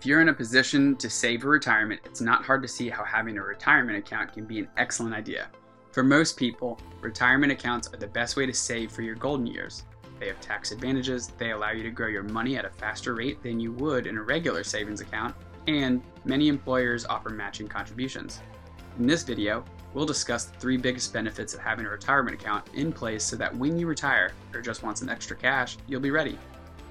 If you're in a position to save for retirement, it's not hard to see how having a retirement account can be an excellent idea. For most people, retirement accounts are the best way to save for your golden years. They have tax advantages, they allow you to grow your money at a faster rate than you would in a regular savings account, and many employers offer matching contributions. In this video, we'll discuss the three biggest benefits of having a retirement account in place so that when you retire or just want some extra cash, you'll be ready.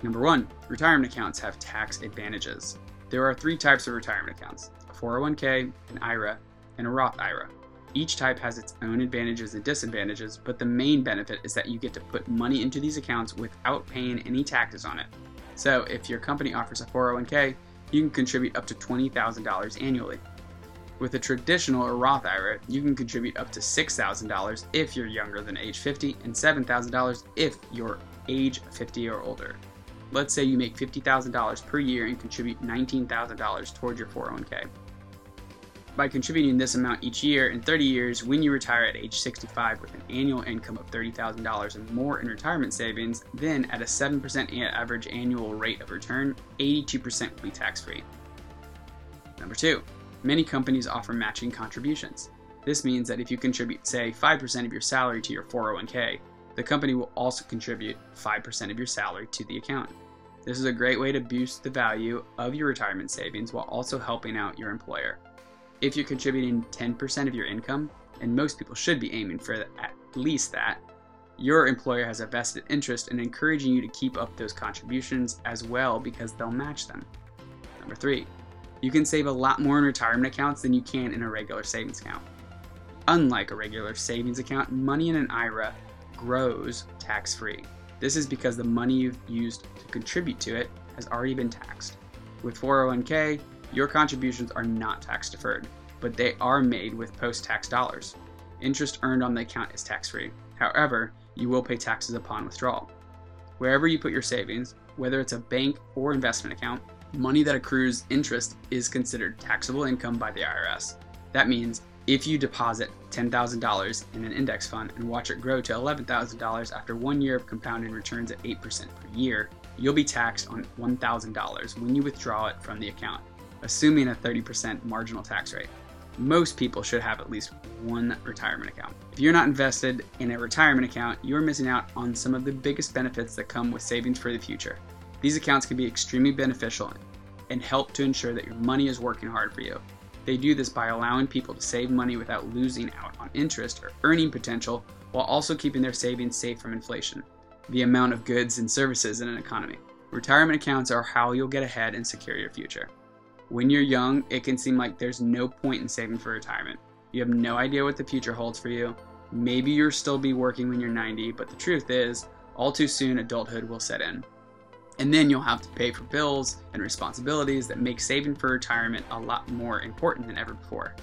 Number one, retirement accounts have tax advantages. There are three types of retirement accounts a 401k, an IRA, and a Roth IRA. Each type has its own advantages and disadvantages, but the main benefit is that you get to put money into these accounts without paying any taxes on it. So, if your company offers a 401k, you can contribute up to $20,000 annually. With a traditional or Roth IRA, you can contribute up to $6,000 if you're younger than age 50 and $7,000 if you're age 50 or older. Let's say you make $50,000 per year and contribute $19,000 toward your 401k. By contributing this amount each year in 30 years, when you retire at age 65 with an annual income of $30,000 and more in retirement savings, then at a 7% average annual rate of return, 82% will be tax free. Number two, many companies offer matching contributions. This means that if you contribute, say, 5% of your salary to your 401k, the company will also contribute 5% of your salary to the account. This is a great way to boost the value of your retirement savings while also helping out your employer. If you're contributing 10% of your income, and most people should be aiming for at least that, your employer has a vested interest in encouraging you to keep up those contributions as well because they'll match them. Number three, you can save a lot more in retirement accounts than you can in a regular savings account. Unlike a regular savings account, money in an IRA grows tax free. This is because the money you've used to contribute to it has already been taxed. With 401k, your contributions are not tax deferred, but they are made with post tax dollars. Interest earned on the account is tax free. However, you will pay taxes upon withdrawal. Wherever you put your savings, whether it's a bank or investment account, money that accrues interest is considered taxable income by the IRS. That means if you deposit $10,000 in an index fund and watch it grow to $11,000 after one year of compounding returns at 8% per year, you'll be taxed on $1,000 when you withdraw it from the account, assuming a 30% marginal tax rate. Most people should have at least one retirement account. If you're not invested in a retirement account, you're missing out on some of the biggest benefits that come with savings for the future. These accounts can be extremely beneficial and help to ensure that your money is working hard for you. They do this by allowing people to save money without losing out on interest or earning potential while also keeping their savings safe from inflation, the amount of goods and services in an economy. Retirement accounts are how you'll get ahead and secure your future. When you're young, it can seem like there's no point in saving for retirement. You have no idea what the future holds for you. Maybe you'll still be working when you're 90, but the truth is, all too soon adulthood will set in. And then you'll have to pay for bills and responsibilities that make saving for retirement a lot more important than ever before.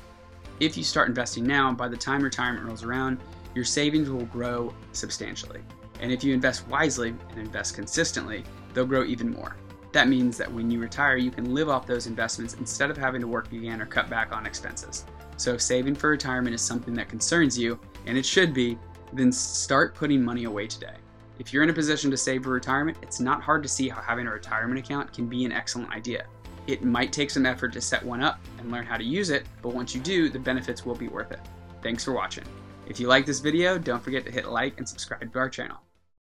If you start investing now, by the time retirement rolls around, your savings will grow substantially. And if you invest wisely and invest consistently, they'll grow even more. That means that when you retire, you can live off those investments instead of having to work again or cut back on expenses. So, if saving for retirement is something that concerns you, and it should be, then start putting money away today. If you're in a position to save for retirement, it's not hard to see how having a retirement account can be an excellent idea. It might take some effort to set one up and learn how to use it, but once you do, the benefits will be worth it. Thanks for watching. If you like this video, don't forget to hit like and subscribe to our channel.